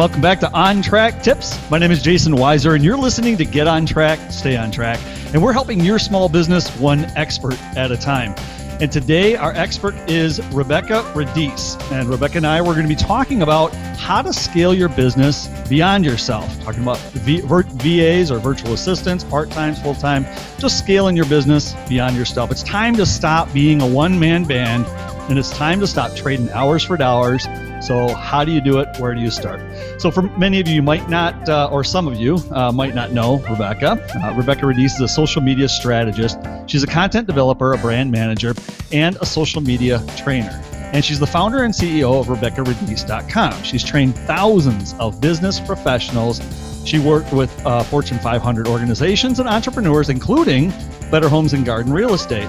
Welcome back to On Track Tips. My name is Jason Weiser, and you're listening to Get On Track, Stay On Track. And we're helping your small business one expert at a time. And today, our expert is Rebecca Radice. And Rebecca and I, we're going to be talking about how to scale your business beyond yourself. Talking about v- VAs or virtual assistants, part time, full time, just scaling your business beyond yourself. It's time to stop being a one man band, and it's time to stop trading hours for dollars so, how do you do it? Where do you start? So, for many of you, you might not, uh, or some of you uh, might not know Rebecca. Uh, Rebecca Radice is a social media strategist. She's a content developer, a brand manager, and a social media trainer. And she's the founder and CEO of RebeccaRadice.com. She's trained thousands of business professionals. She worked with uh, Fortune 500 organizations and entrepreneurs, including Better Homes and Garden Real Estate.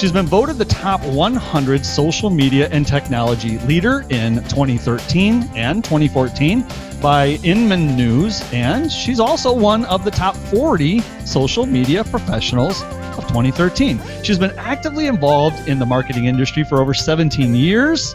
She's been voted the top 100 social media and technology leader in 2013 and 2014 by Inman News, and she's also one of the top 40 social media professionals of 2013. She's been actively involved in the marketing industry for over 17 years.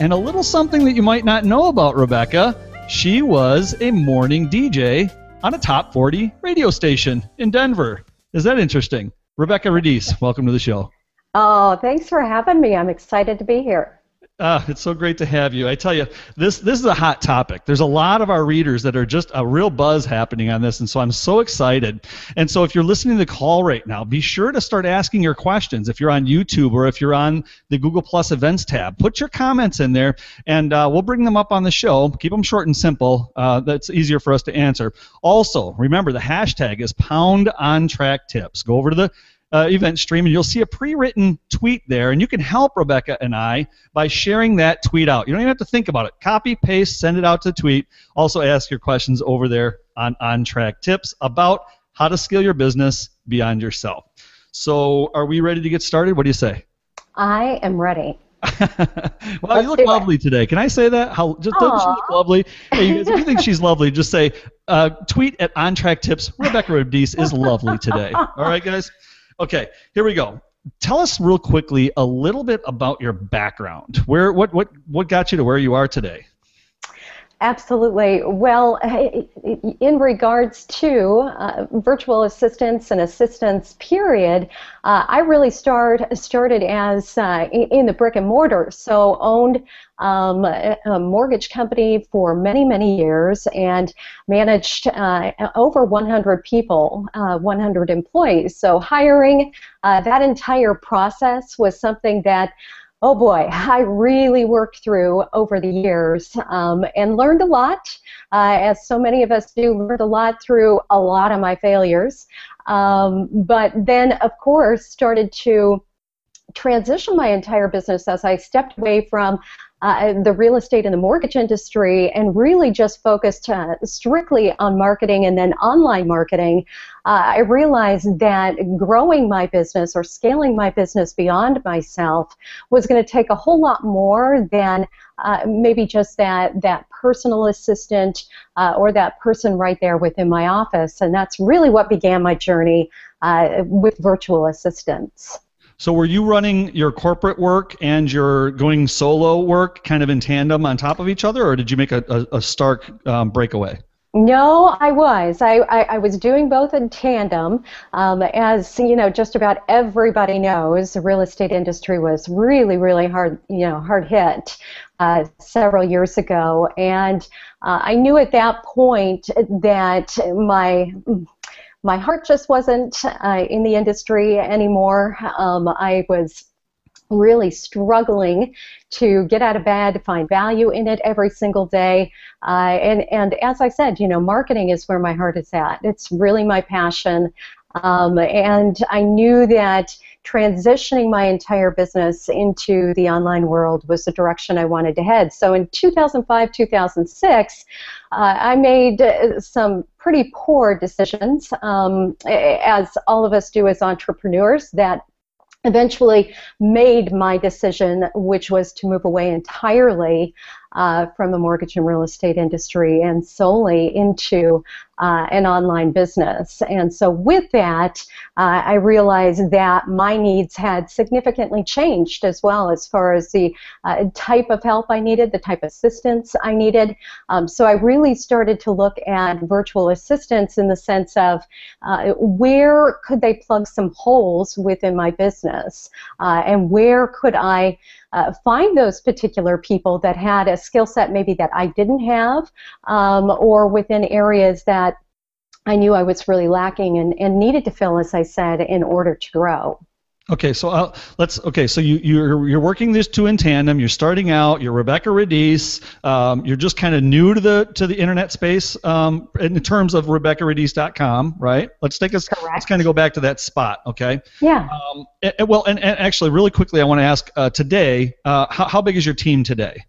And a little something that you might not know about Rebecca, she was a morning DJ on a top 40 radio station in Denver. Is that interesting? Rebecca Radice, welcome to the show. Oh, thanks for having me. I'm excited to be here. Ah, it's so great to have you. I tell you, this this is a hot topic. There's a lot of our readers that are just a real buzz happening on this, and so I'm so excited. And so, if you're listening to the call right now, be sure to start asking your questions. If you're on YouTube or if you're on the Google Plus Events tab, put your comments in there, and uh, we'll bring them up on the show. Keep them short and simple. Uh, that's easier for us to answer. Also, remember the hashtag is Pound On Track Tips. Go over to the uh, event stream, and you'll see a pre-written tweet there, and you can help Rebecca and I by sharing that tweet out. You don't even have to think about it. Copy, paste, send it out to the tweet. Also, ask your questions over there on On Track Tips about how to scale your business beyond yourself. So, are we ready to get started? What do you say? I am ready. well, Let's you look lovely it. today. Can I say that? How just don't she look lovely? Hey, you guys, if you think she's lovely, just say uh, tweet at On Track Tips. Rebecca Radice is lovely today. All right, guys. Okay, here we go. Tell us real quickly a little bit about your background. Where, what, what, what got you to where you are today? Absolutely. Well, in regards to uh, virtual assistants and assistants, period, uh, I really start started as uh, in the brick and mortar. So owned um, a mortgage company for many many years and managed uh, over 100 people, uh, 100 employees. So hiring uh, that entire process was something that oh boy, I really worked through over the years um, and learned a lot, uh, as so many of us do, learned a lot through a lot of my failures. Um, but then, of course, started to transition my entire business as I stepped away from uh, the real estate and the mortgage industry and really just focused uh, strictly on marketing and then online marketing, uh, I realized that growing my business or scaling my business beyond myself was going to take a whole lot more than uh, maybe just that, that personal assistant uh, or that person right there within my office. And that's really what began my journey uh, with virtual assistants. So were you running your corporate work and your going solo work kind of in tandem on top of each other, or did you make a, a, a stark um, breakaway? No, I was. I, I, I, was doing both in tandem. Um, as you know, just about everybody knows, the real estate industry was really, really hard, you know, hard hit uh, several years ago, and uh, I knew at that point that my my heart just wasn't uh, in the industry anymore. Um, I was really struggling to get out of bed, find value in it every single day. Uh, and, and as I said, you know, marketing is where my heart is at. It's really my passion. Um, and I knew that transitioning my entire business into the online world was the direction I wanted to head. So in 2005, 2006, uh, I made some pretty poor decisions, um, as all of us do as entrepreneurs, that eventually made my decision, which was to move away entirely uh, from the mortgage and real estate industry and solely into uh, an online business. And so, with that, uh, I realized that my needs had significantly changed as well as far as the uh, type of help I needed, the type of assistance I needed. Um, so, I really started to look at virtual assistants in the sense of uh, where could they plug some holes within my business and where could I uh, find those particular people that had a skill set maybe that I didn't have, um, or within areas that I knew I was really lacking and, and needed to fill, as I said, in order to grow. Okay, so uh, let's. Okay, so you you're you're working these two in tandem. You're starting out. You're Rebecca Radice. Um, you're just kind of new to the to the internet space um, in terms of RebeccaRadice.com, right? Let's take us. Correct. Let's kind of go back to that spot. Okay. Yeah. Um, and, well, and, and actually, really quickly, I want to ask uh, today. Uh, how how big is your team today?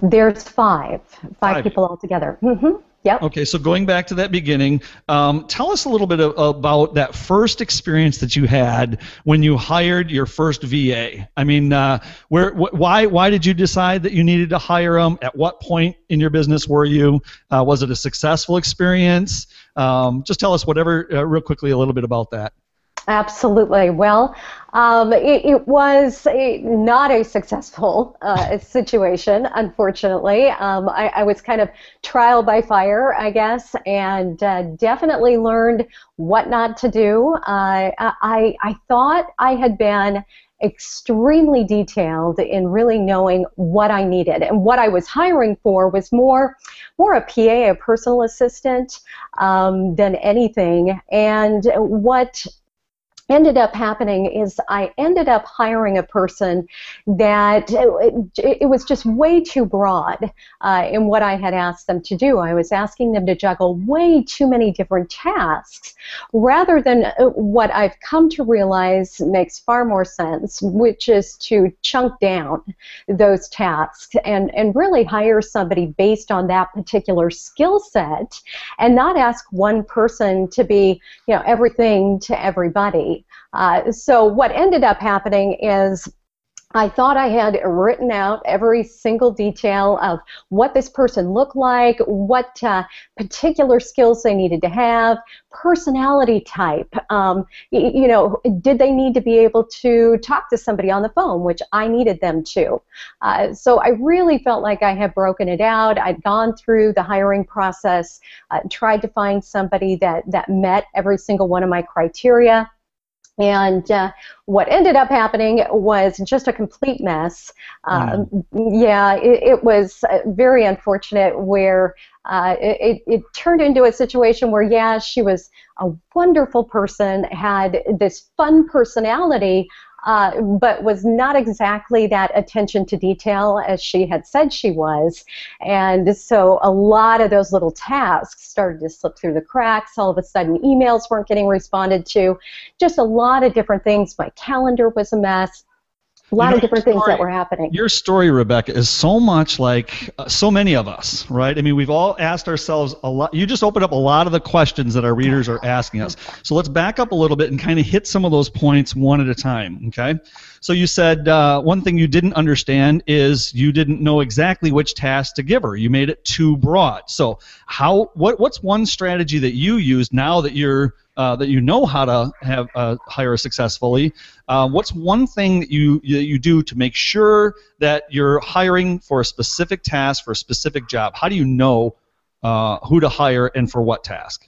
There's five, five, Five. people altogether. Mm-hmm. Yep. Okay, so going back to that beginning, um, tell us a little bit of, about that first experience that you had when you hired your first VA. I mean, uh, where, wh- why, why did you decide that you needed to hire them? At what point in your business were you? Uh, was it a successful experience? Um, just tell us whatever, uh, real quickly, a little bit about that. Absolutely. Well, um, it, it, was a, not a successful uh, situation, unfortunately. Um, I, I, was kind of trial by fire, I guess, and uh, definitely learned what not to do. Uh, I, I thought I had been extremely detailed in really knowing what I needed and what I was hiring for was more more a PA, a personal assistant, um, than anything. And what ended up happening is I ended up hiring a person that it, was just way too broad uh, in what I had asked them to do. I was asking them to juggle way too many different tasks rather than uh, what I've come to realize makes far more sense, which is to chunk down those tasks and, and really hire somebody based on that particular skill set and not ask one person to be you know everything to everybody. Uh, so what ended up happening is I thought I had written out every single detail of what this person looked like, what uh, particular skills they needed to have, personality type. Um, y- you know, did they need to be able to talk to somebody on the phone, which I needed them to. Uh, so I really felt like I had broken it out. I'd gone through the hiring process, uh, tried to find somebody that that met every single one of my criteria. And uh, what ended up happening was just a complete mess. Um, yeah, it, it, was uh, very unfortunate where uh, it, it, turned into a situation where, yeah, she was a wonderful person, had this fun personality, uh, but was not exactly that attention to detail as she had said she was. And so a lot of those little tasks started to slip through the cracks. All of a sudden, emails weren't getting responded to. Just a lot of different things. My calendar was a mess a lot you know, of different story, things that were happening. Your story, Rebecca, is so much like uh, so many of us, right? I mean, we've all asked ourselves a lot. You just opened up a lot of the questions that our readers are asking us. So let's back up a little bit and kind of hit some of those points one at a time, okay? So you said uh, one thing you didn't understand is you didn't know exactly which task to give her. You made it too broad. So how? What? What's one strategy that you use now that you're uh, that you know how to have uh, hire successfully. Uh, what's one thing that you you do to make sure that you're hiring for a specific task for a specific job? How do you know uh, who to hire and for what task?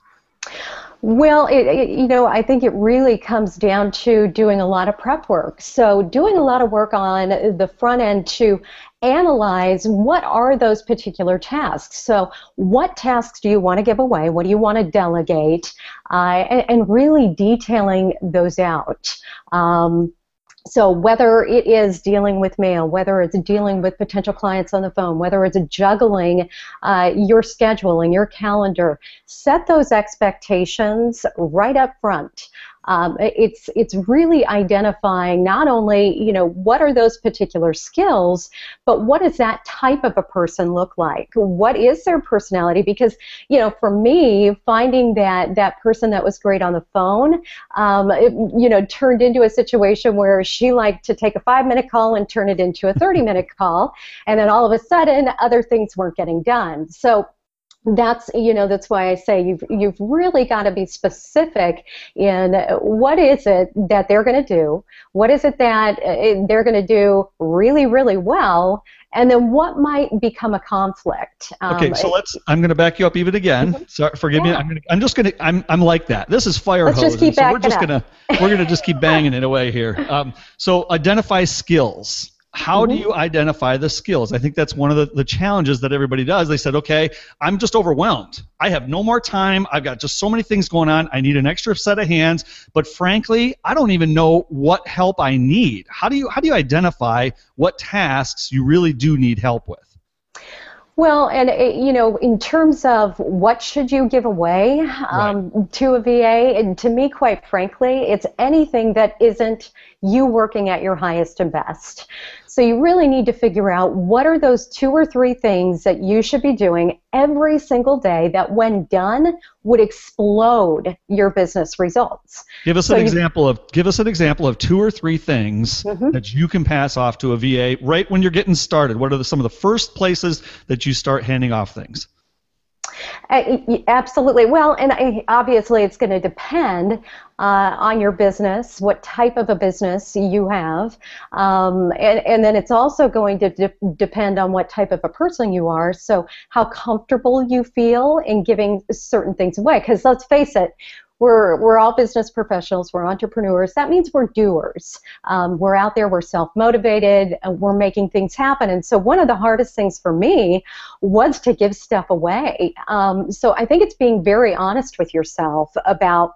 Well, it, it, you know, I think it really comes down to doing a lot of prep work. So, doing a lot of work on the front end to analyze what are those particular tasks. So, what tasks do you want to give away? What do you want to delegate? Uh, and, and, really detailing those out. Um, so whether it is dealing with mail, whether it's dealing with potential clients on the phone, whether it's juggling uh, your schedule and your calendar, set those expectations right up front. Um, it's it's really identifying not only you know what are those particular skills, but what does that type of a person look like? What is their personality? Because you know, for me, finding that that person that was great on the phone, um, it, you know, turned into a situation where she liked to take a five minute call and turn it into a 30 minute call, and then all of a sudden other things weren't getting done. So that's you know that's why I say you've you've really got to be specific in what is it that they're going to do, what is it that uh, they're going to do really really well, and then what might become a conflict. Um, okay, so let's. I'm going to back you up even again. Mm-hmm. Sorry, forgive yeah. me. I'm, gonna, I'm just going to. I'm I'm like that. This is fire let's hose. Just keep so we're just going to we're going to just keep banging it away here. Um, so identify skills how mm-hmm. do you identify the skills? I think that's one of the, the challenges that everybody does. They said, okay, I'm just overwhelmed. I have no more time. I've got just so many things going on. I need an extra set of hands. But frankly, I don't even know what help I need. How do you how do you identify what tasks you really do need help with? Well, and eh, you know, in terms of what should you give away um, right. to a VA, and to me, quite frankly, it's anything that isn't you working at your highest and best. So you really need to figure out what are those two or three things that you should be doing every single day that, when done, would explode your business results. Give us so an example of give us an example of two or three things mm-hmm. that you can pass off to a VA right when you're getting started. What are the, some of the first places that you start handing off things? Uh, absolutely. Well, and obviously it's going to depend uh, on your business, what type of a business you have, um, and, and then it's also going to de- depend on what type of a person you are. So, how comfortable you feel in giving certain things away. Because let's face it, we're, we're all business professionals, we're entrepreneurs. That means we're doers. Um, we're out there, we're self motivated, we're making things happen. And so, one of the hardest things for me was to give stuff away. Um, so, I think it's being very honest with yourself about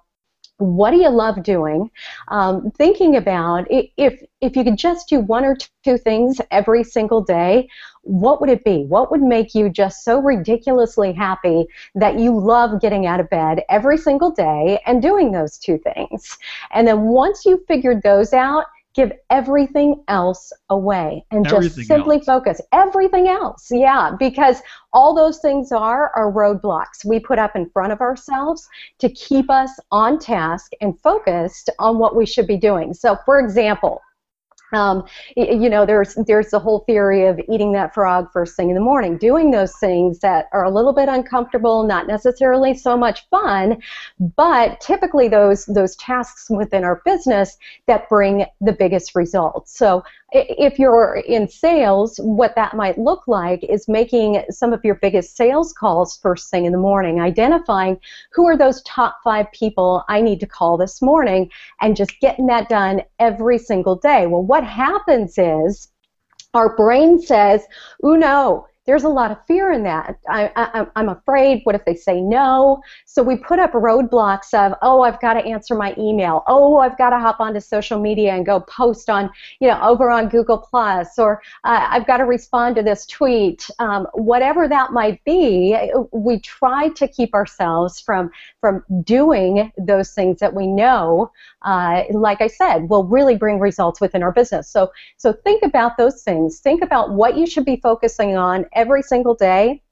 what do you love doing? Um, thinking about if if you could just do one or two things every single day what would it be? What would make you just so ridiculously happy that you love getting out of bed every single day and doing those two things? And then once you figured those out give everything else away and everything just simply else. focus everything else yeah because all those things are are roadblocks we put up in front of ourselves to keep us on task and focused on what we should be doing so for example um, you know, there's there's the whole theory of eating that frog first thing in the morning, doing those things that are a little bit uncomfortable, not necessarily so much fun, but typically those those tasks within our business that bring the biggest results. So if you're in sales, what that might look like is making some of your biggest sales calls first thing in the morning, identifying who are those top five people I need to call this morning, and just getting that done every single day. Well, what happens is our brain says, oh no, there's a lot of fear in that. I, am afraid. What if they say no? So we put up roadblocks of, oh, I've got to answer my email. Oh, I've got to hop onto social media and go post on, you know, over on Google Plus, or uh, I've got to respond to this tweet. Um, whatever that might be, we try to keep ourselves from from doing those things that we know, uh, like I said, will really bring results within our business. So so think about those things. Think about what you should be focusing on every single day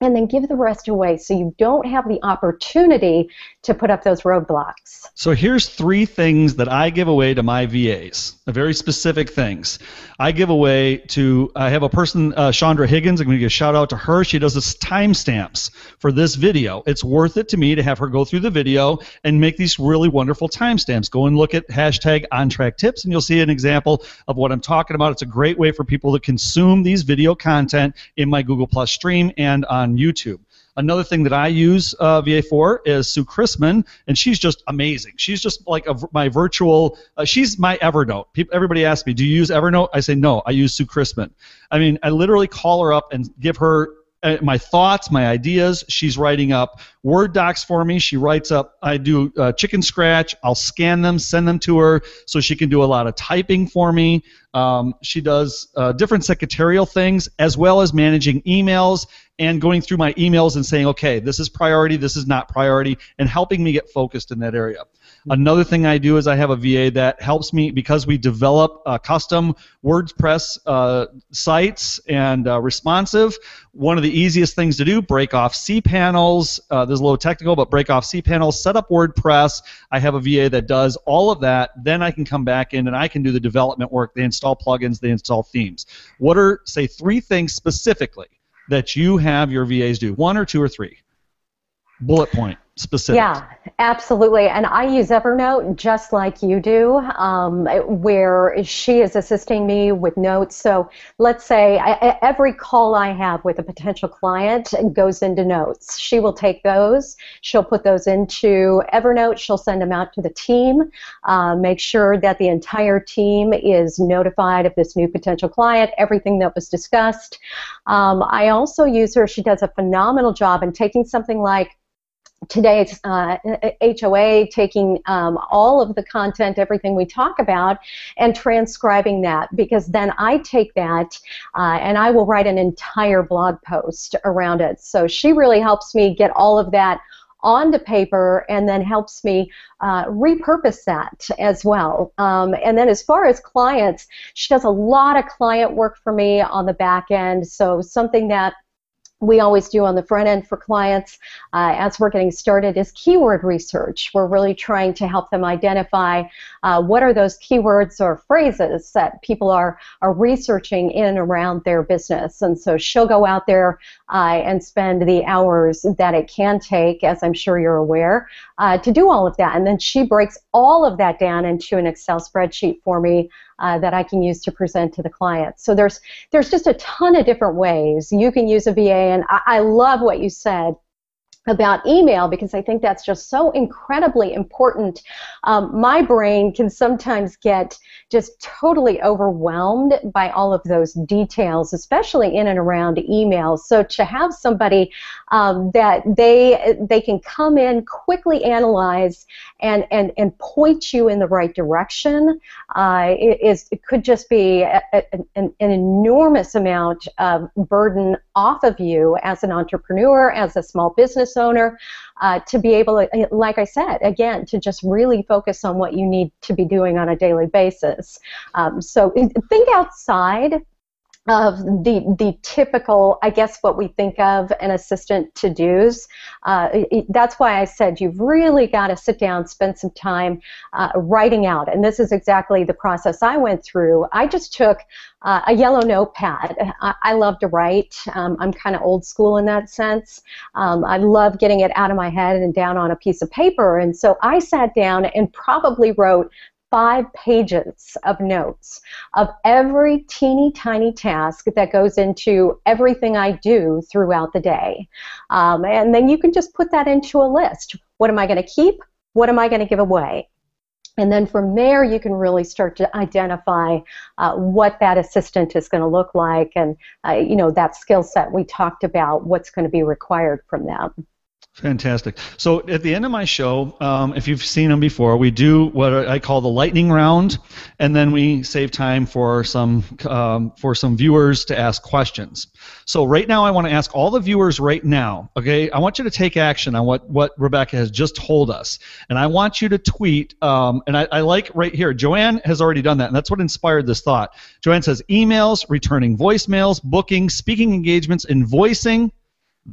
and then give the rest away so you don't have the opportunity to put up those roadblocks. So here's three things that I give away to my VAs, very specific things. I give away to, I have a person, uh, Chandra Higgins, I'm going to give a shout out to her. She does this timestamps for this video. It's worth it to me to have her go through the video and make these really wonderful timestamps. Go and look at hashtag on track tips and you'll see an example of what I'm talking about. It's a great way for people to consume these video content in my Google Plus stream and on YouTube. Another thing that I use uh, VA for is Sue Chrisman, and she's just amazing. She's just like a, my virtual. Uh, she's my Evernote. People, everybody asks me, "Do you use Evernote?" I say, "No, I use Sue Chrisman." I mean, I literally call her up and give her uh, my thoughts, my ideas. She's writing up Word docs for me. She writes up, I do uh, chicken scratch. I'll scan them, send them to her so she can do a lot of typing for me. Um, she does uh, different secretarial things as well as managing emails and going through my emails and saying, okay, this is priority, this is not priority, and helping me get focused in that area. Another thing I do is I have a VA that helps me because we develop uh, custom WordPress uh, sites and uh, responsive. One of the easiest things to do: break off cPanels. Uh, this is a little technical, but break off cPanels, set up WordPress. I have a VA that does all of that. Then I can come back in and I can do the development work. They install plugins, they install themes. What are say three things specifically that you have your VAs do? One or two or three? Bullet point specific. Yeah, absolutely. And I use Evernote just like you do, um, where she is assisting me with notes. So let's say I, every call I have with a potential client goes into notes. She will take those, she'll put those into Evernote, she'll send them out to the team, uh, make sure that the entire team is notified of this new potential client, everything that was discussed. Um, I also use her, she does a phenomenal job in taking something like today's uh, HOA, taking um, all of the content, everything we talk about, and transcribing that because then I take that uh, and I will write an entire blog post around it. So she really helps me get all of that onto paper and then helps me uh, repurpose that as well. Um, and then as far as clients, she does a lot of client work for me on the back end. So something that we always do on the front end for clients uh, as we're getting started is keyword research. We're really trying to help them identify uh, what are those keywords or phrases that people are, are researching in and around their business. And so she'll go out there uh, and spend the hours that it can take, as I'm sure you're aware, uh, to do all of that. And then she breaks all of that down into an Excel spreadsheet for me uh, that I can use to present to the client. So there's there's just a ton of different ways you can use a VA, and I, I love what you said about email because I think that's just so incredibly important. Um, my brain can sometimes get just totally overwhelmed by all of those details, especially in and around emails. So to have somebody um, that they they can come in, quickly analyze, and and and point you in the right direction uh, is it could just be a, a, an, an enormous amount of burden off of you as an entrepreneur, as a small business owner, uh, to be able to, like I said, again, to just really focus on what you need to be doing on a daily basis. Um, so think outside of the the typical, I guess, what we think of an assistant to dos. Uh, that's why I said you've really got to sit down, spend some time uh, writing out, and this is exactly the process I went through. I just took uh, a yellow notepad. I, I love to write. Um, I'm kind of old school in that sense. Um, I love getting it out of my head and down on a piece of paper, and so I sat down and probably wrote five pages of notes of every teeny tiny task that goes into everything I do throughout the day. Um, and then you can just put that into a list. What am I going to keep? What am I going to give away? And then from there, you can really start to identify uh, what that assistant is going to look like and, uh, you know, that skill set we talked about, what's going to be required from them. Fantastic. So at the end of my show, um, if you've seen them before, we do what I call the lightning round, and then we save time for some um, for some viewers to ask questions. So right now, I want to ask all the viewers right now. Okay, I want you to take action on what what Rebecca has just told us, and I want you to tweet. Um, and I, I like right here, Joanne has already done that, and that's what inspired this thought. Joanne says emails, returning voicemails, booking, speaking engagements, invoicing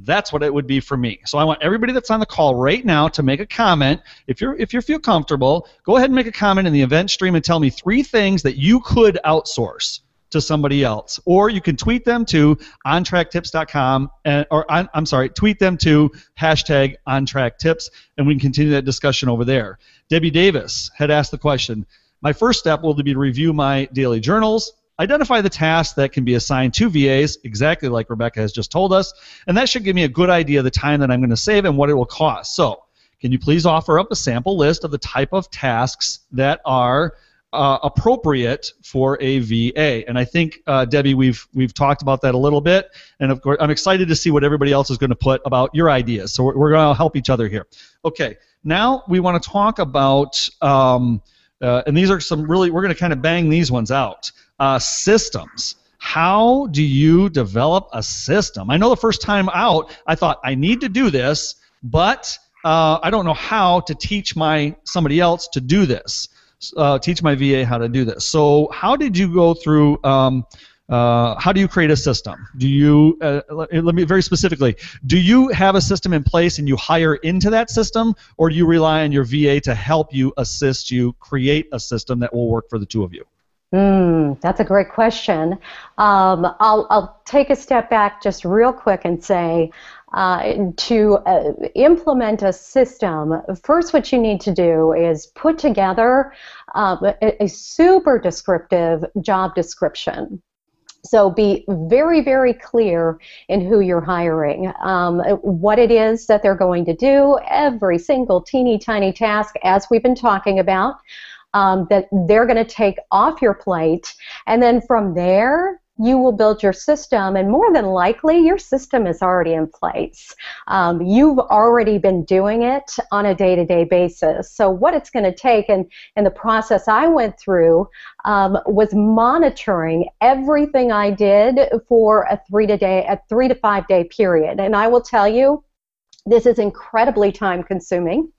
that's what it would be for me. So I want everybody that's on the call right now to make a comment. If you're if you feel comfortable, go ahead and make a comment in the event stream and tell me three things that you could outsource to somebody else. Or you can tweet them to ontracktips.com and eh, or I'm sorry, tweet them to hashtag ontracktips and we can continue that discussion over there. Debbie Davis had asked the question. My first step will be to review my daily journals, Identify the tasks that can be assigned to VAs, exactly like Rebecca has just told us, and that should give me a good idea of the time that I'm going to save and what it will cost. So, can you please offer up a sample list of the type of tasks that are uh, appropriate for a VA. And I think uh, Debbie, we've we've talked about that a little bit, and of course, I'm excited to see what everybody else is going to put about your ideas. So we're, we're going to help each other here. Okay, now we want to talk about, um, uh, and these are some really we're going to kind of bang these ones out uh, systems. how do you develop a system? I know the first time out, I thought I need to do this, but uh, I don't know how to teach my somebody else to do this. Uh, teach my VA how to do this. So, how did you go through? Um, uh, how do you create a system? Do you uh, let me very specifically? Do you have a system in place and you hire into that system, or do you rely on your VA to help you assist you create a system that will work for the two of you? Mm, that's a great question. Um, I'll, I'll take a step back just real quick and say uh, to uh, implement a system, first what you need to do is put together uh, a, a super descriptive job description. So be very, very clear in who you're hiring, um, what it is that they're going to do, every single teeny tiny task, as we've been talking about um, that they're going to take off your plate. And then from there, you will build your system, and more than likely, your system is already in place. Um, you've already been doing it on a day to day basis. So, what it's going to take, and, and the process I went through, um, was monitoring everything I did for a three to day, a three to five day period. And I will tell you, this is incredibly time consuming,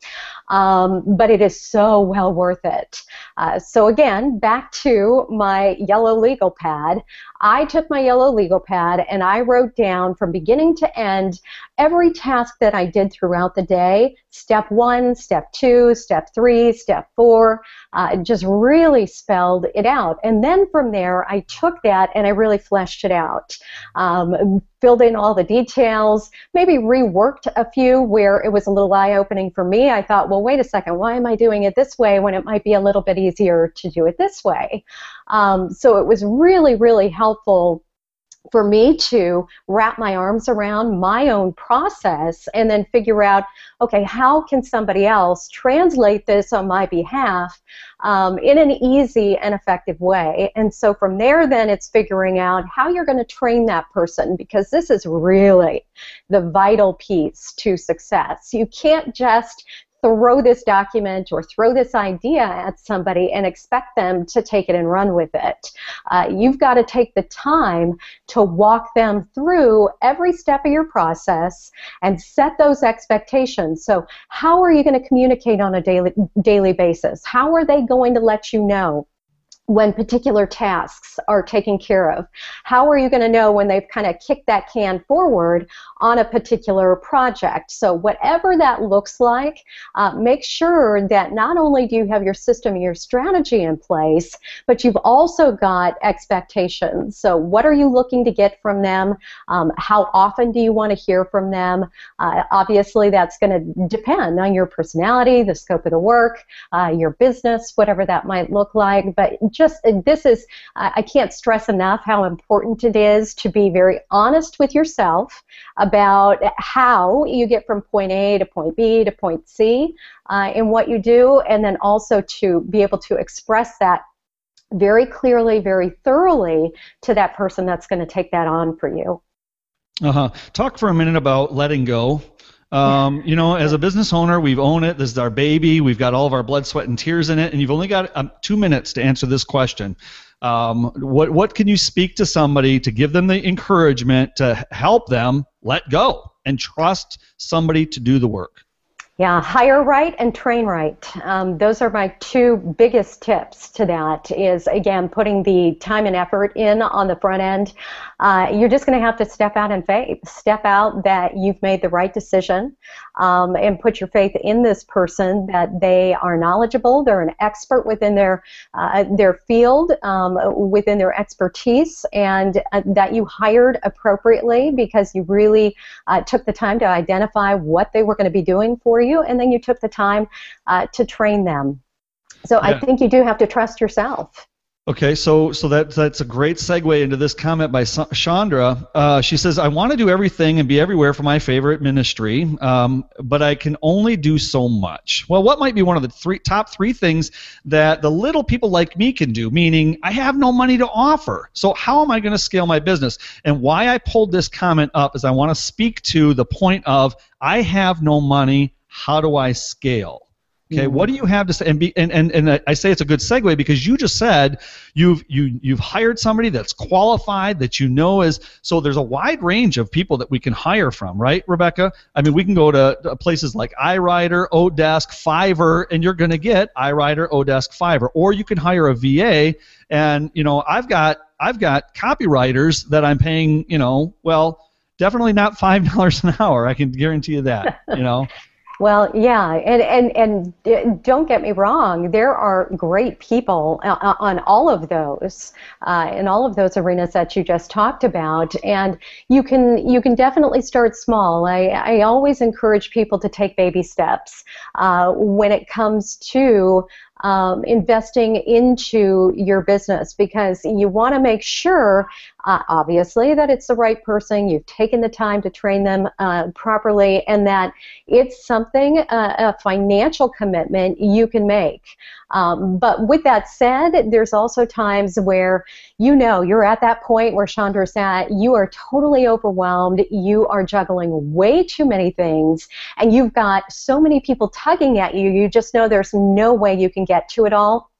um, but it is so well worth it. Uh, so, again, back to my yellow legal pad. I took my yellow legal pad and I wrote down from beginning to end every task that I did throughout the day step one, step two, step three, step four. Uh, just really spelled it out. And then from there, I took that and I really fleshed it out. Um, filled in all the details, maybe reworked a few where it was a little eye opening for me. I thought, well, wait a second, why am I doing it this way when it might be a little bit easier to do it this way? Um, so it was really, really helpful for me to wrap my arms around my own process and then figure out okay how can somebody else translate this on my behalf um, in an easy and effective way? And so from there then it's figuring out how you're going to train that person because this is really the vital piece to success. You can't just throw this document or throw this idea at somebody and expect them to take it and run with it. Uh, you've got to take the time to walk them through every step of your process and set those expectations. So, how are you going to communicate on a daily daily basis? How are they going to let you know? When particular tasks are taken care of? How are you going to know when they've kind of kicked that can forward on a particular project? So, whatever that looks like, uh, make sure that not only do you have your system and your strategy in place, but you've also got expectations. So, what are you looking to get from them? Um, how often do you want to hear from them? Uh, obviously, that's going to depend on your personality, the scope of the work, uh, your business, whatever that might look like. But just this is I can't stress enough how important it is to be very honest with yourself about how you get from point A to point B to point C uh, in what you do, and then also to be able to express that very clearly, very thoroughly to that person that's going to take that on for you. Uh huh. Talk for a minute about letting go. Um, you know, as a business owner, we've owned it. This is our baby. We've got all of our blood, sweat, and tears in it, and you've only got um, two minutes to answer this question. Um, what what can you speak to somebody to give them the encouragement to help them let go and trust somebody to do the work? Yeah, hire right and train right. Um, those are my two biggest tips to that. Is again putting the time and effort in on the front end. Uh, you're just going to have to step out in faith. Step out that you've made the right decision, um, and put your faith in this person that they are knowledgeable. They're an expert within their uh, their field, um, within their expertise, and uh, that you hired appropriately because you really uh, took the time to identify what they were going to be doing for you you, and then you took the time uh, to train them. So yeah. I think you do have to trust yourself. Okay, so so that that's a great segue into this comment by Chandra. Uh, she says, "I want to do everything and be everywhere for my favorite ministry, um, but I can only do so much." Well, what might be one of the three top three things that the little people like me can do? Meaning, I have no money to offer. So how am I going to scale my business? And why I pulled this comment up is I want to speak to the point of I have no money how do I scale? Okay, mm-hmm. what do you have to say? And, be, and, and, and I say it's a good segue because you just said you've you you've hired somebody that's qualified that you know is so there's a wide range of people that we can hire from, right, Rebecca? I mean, we can go to, places like iWriter, Odesk, Fiverr, and you're going to get iWriter, Odesk, Fiverr, or you can hire a VA. And you know, I've got I've got copywriters that I'm paying, you know, well, definitely not five dollars an hour. I can guarantee you that. You know. Well, yeah, and, and, and don't get me wrong, there are great people uh, uh, on all of those, uh, in all of those arenas that you just talked about, and you can you can definitely start small. I, I always encourage people to take baby steps uh, when it comes to um, investing into your business because you want to make sure, uh, obviously, that it's the right person, you've taken the time to train them uh, properly, and that it's something, uh, a financial commitment you can make. Um, but with that said, there's also times where you know you're at that point where Chandra's at, you are totally overwhelmed, you are juggling way too many things, and you've got so many people tugging at you, you just know there's no way you can get to it all.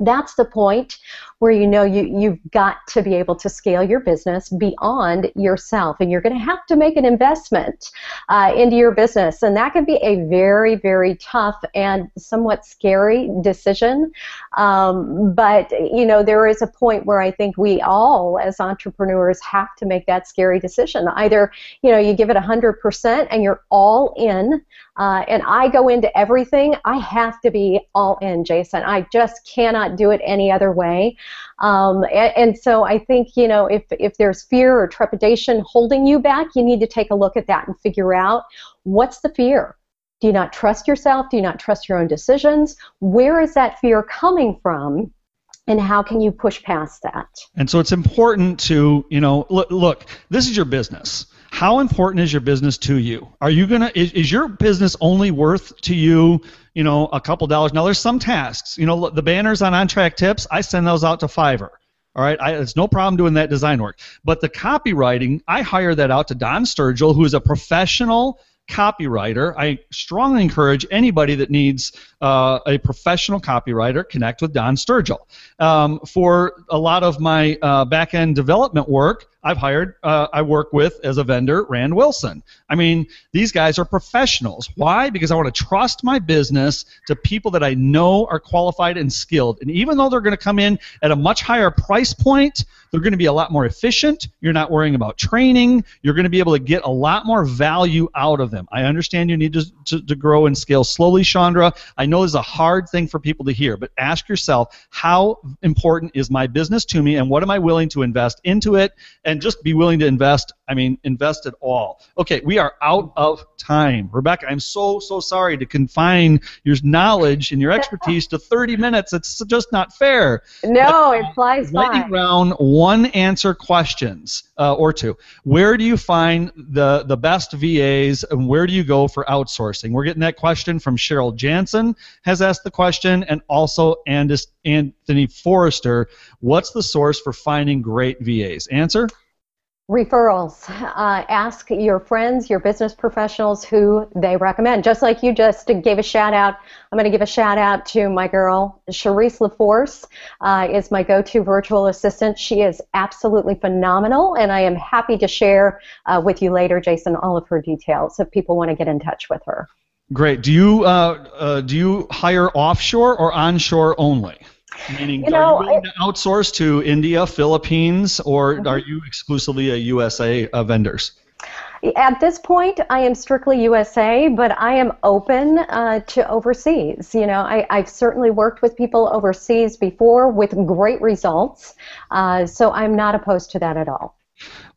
That's the point where you know you, you've got to be able to scale your business beyond yourself. And you're going to have to make an investment uh, into your business. And that can be a very, very tough and somewhat scary decision. Um, but, you know, there is a point where I think we all, as entrepreneurs, have to make that scary decision. Either, you know, you give it 100% and you're all in. Uh, and I go into everything, I have to be all in, Jason. I just cannot do it any other way. Um, and, and, so I think, you know, if, if there's fear or trepidation holding you back, you need to take a look at that and figure out what's the fear? Do you not trust yourself? Do you not trust your own decisions? Where is that fear coming from? and how can you push past that and so it's important to you know look, look this is your business how important is your business to you? Are you gonna is, is your business only worth to you, you know, a couple dollars? Now there's some tasks. You know, the banners on OnTrack Tips, I send those out to Fiverr. All right, I, it's no problem doing that design work. But the copywriting, I hire that out to Don Sturgill, who is a professional copywriter. I strongly encourage anybody that needs uh, a professional copywriter connect with Don Sturgill. Um, for a lot of my uh, back end development work, I've hired, uh, I work with as a vendor, Rand Wilson. I mean, these guys are professionals. Why? Because I want to trust my business to people that I know are qualified and skilled. And even though they're going to come in at a much higher price point, they're going to be a lot more efficient. You're not worrying about training. You're going to be able to get a lot more value out of them. I understand you need to, to, to grow and scale slowly, Chandra. I know this is a hard thing for people to hear, but ask yourself how important is my business to me and what am I willing to invest into it? and just be willing to invest. I mean, invest it all. Okay, we are out of time. Rebecca, I'm so, so sorry to confine your knowledge and your expertise to 30 minutes. It's just not fair. No, but, it flies by. Lightning round, one answer questions uh, or two. Where do you find the, the best VAs and where do you go for outsourcing? We're getting that question from Cheryl Jansen has asked the question and also Anthony Forrester. What's the source for finding great VAs? Answer? Referrals. Uh, ask your friends, your business professionals who they recommend. Just like you just gave a shout out, I'm going to give a shout out to my girl, Cherise LaForce, uh, is my go-to virtual assistant. She is absolutely phenomenal, and I am happy to share uh, with you later, Jason, all of her details if people want to get in touch with her. Great. Do you uh, uh, do you hire offshore or onshore only? Meaning, you know, are you willing to outsource to India, Philippines, or mm-hmm. are you exclusively a USA uh, vendors? At this point, I am strictly USA, but I am open uh, to overseas. You know, I, have certainly worked with people overseas before with great results, uh, so I'm not opposed to that at all.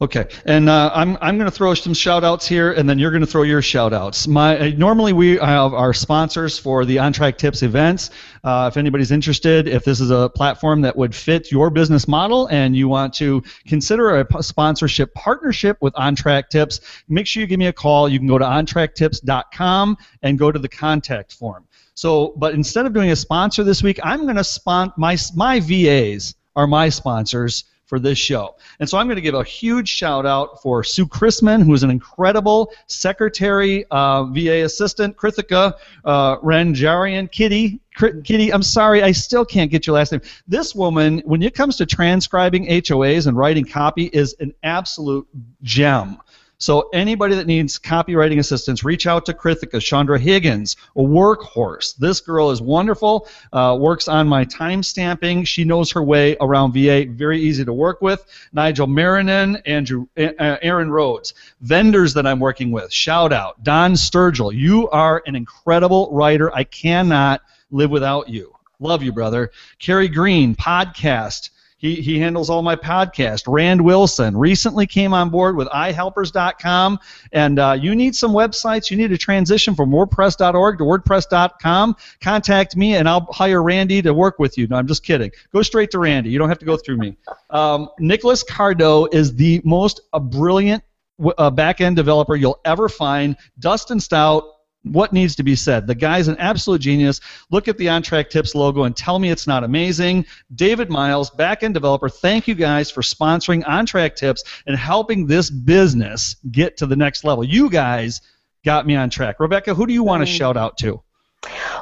Okay, and uh, I'm, I'm going to throw some shout outs here, and then you're going to throw your shout outs. My, uh, normally, we have our sponsors for the OnTrack Tips events. Uh, if anybody's interested, if this is a platform that would fit your business model and you want to consider a sponsorship partnership with OnTrack Tips, make sure you give me a call. You can go to ontracktips.com and go to the contact form. So, but instead of doing a sponsor this week, I'm going to sponsor my, my VAs are my sponsors for this show. And so I'm going to give a huge shout out for Sue Chrisman, who is an incredible secretary, uh, VA assistant, Krithika uh, Ranjarian, Kitty, Kitty, I'm sorry, I still can't get your last name. This woman, when it comes to transcribing HOAs and writing copy, is an absolute gem. So anybody that needs copywriting assistance, reach out to Krithika, Chandra Higgins, a workhorse. This girl is wonderful. Uh, works on my time stamping. She knows her way around VA. Very easy to work with. Nigel Marinin, Andrew, uh, Aaron Rhodes, vendors that I'm working with. Shout out Don Sturgill. You are an incredible writer. I cannot live without you. Love you, brother. Kerry Green, podcast. He, he handles all my podcast. Rand Wilson recently came on board with iHelpers.com. And uh, you need some websites. You need a transition from WordPress.org to WordPress.com. Contact me and I'll hire Randy to work with you. No, I'm just kidding. Go straight to Randy. You don't have to go through me. Um, Nicholas Cardot is the most brilliant uh, back end developer you'll ever find. Dustin Stout what needs to be said? The guy's an absolute genius. Look at the OnTrack Tips logo and tell me it's not amazing. David Miles, backend developer, thank you guys for sponsoring OnTrack Tips and helping this business get to the next level. You guys got me on track. Rebecca, who do you want to shout out to?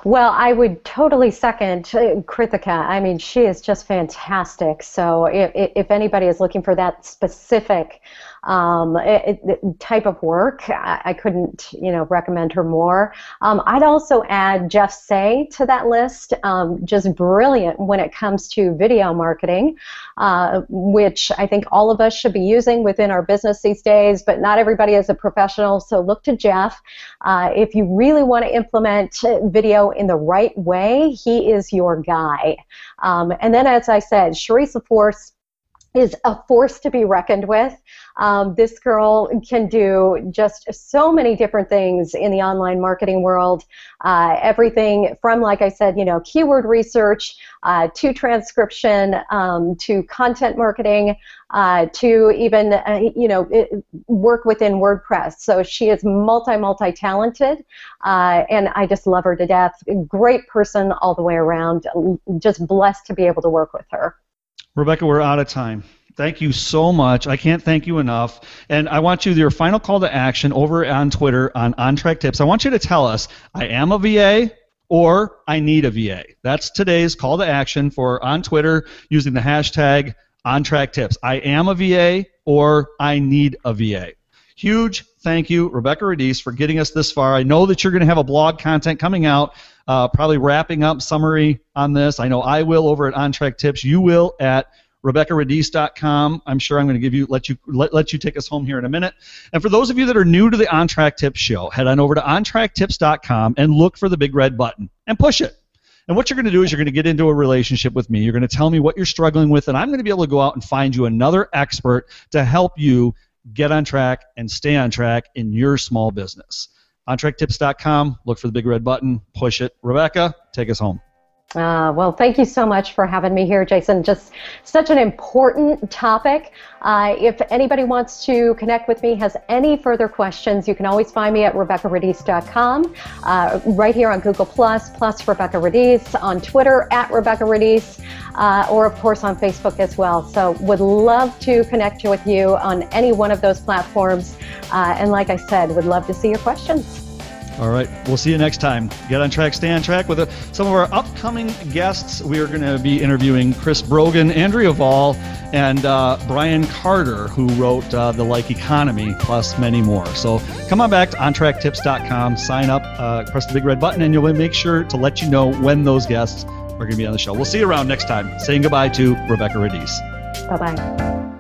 Well, I would totally second uh, Krithika. I mean, she is just fantastic. So if, if anybody is looking for that specific um, it, it, type of work. I, I, couldn't, you know, recommend her more. Um, I'd also add Jeff Sieh to that list. Um, just brilliant when it comes to video marketing, uh, which I think all of us should be using within our business these days. But not everybody is a professional, so look to Jeff. Uh, if you really want to implement video in the right way, he is your guy. Um, and then, as I said, Charisse Force is a force to be reckoned with. Um, this girl can do just so many different things in the online marketing world. Uh, everything from, like I said, you know, keyword research uh, to transcription um, to content marketing uh, to even, uh, you know, it, work within WordPress. So she is multi, multi talented, uh, and I just love her to death. Great person all the way around. Just blessed to be able to work with her. Rebecca, we're out of time. Thank you so much. I can't thank you enough. And I want you, your final call to action over on Twitter on OnTrack Tips. I want you to tell us, I am a VA or I need a VA. That's today's call to action for on Twitter using the hashtag OnTrack Tips. I am a VA or I need a VA. Huge thank you, Rebecca Radice, for getting us this far. I know that you're going to have a blog content coming out uh, probably wrapping up summary on this. I know I will over at OnTrack Tips. You will at RebeccaRadice.com. I'm sure I'm going to give you let you let, let you take us home here in a minute. And for those of you that are new to the OnTrack Tips show, head on over to OnTrackTips.com and look for the big red button and push it. And what you're going to do is you're going to get into a relationship with me. You're going to tell me what you're struggling with, and I'm going to be able to go out and find you another expert to help you get on track and stay on track in your small business. OnTrackTips.com. Look for the big red button. Push it. Rebecca, take us home. Uh, well, thank you so much for having me here, Jason. Just such an important topic. Uh, if anybody wants to connect with me, has any further questions, you can always find me at RebeccaRadice.com, uh, right here on Google Plus, plus Rebecca Radice, on Twitter at Rebecca Radice, uh, or of course on Facebook as well. So, would love to connect with you on any one of those platforms. Uh, and like I said, would love to see your questions. All right. We'll see you next time. Get on track, stay on track with uh, some of our upcoming guests. We are going to be interviewing Chris Brogan, Andrea Vahl, and uh, Brian Carter, who wrote uh, The Like Economy, plus many more. So come on back to ontracktips.com, sign up, uh, press the big red button, and you'll make sure to let you know when those guests are going to be on the show. We'll see you around next time. Saying goodbye to Rebecca Radice. Bye bye.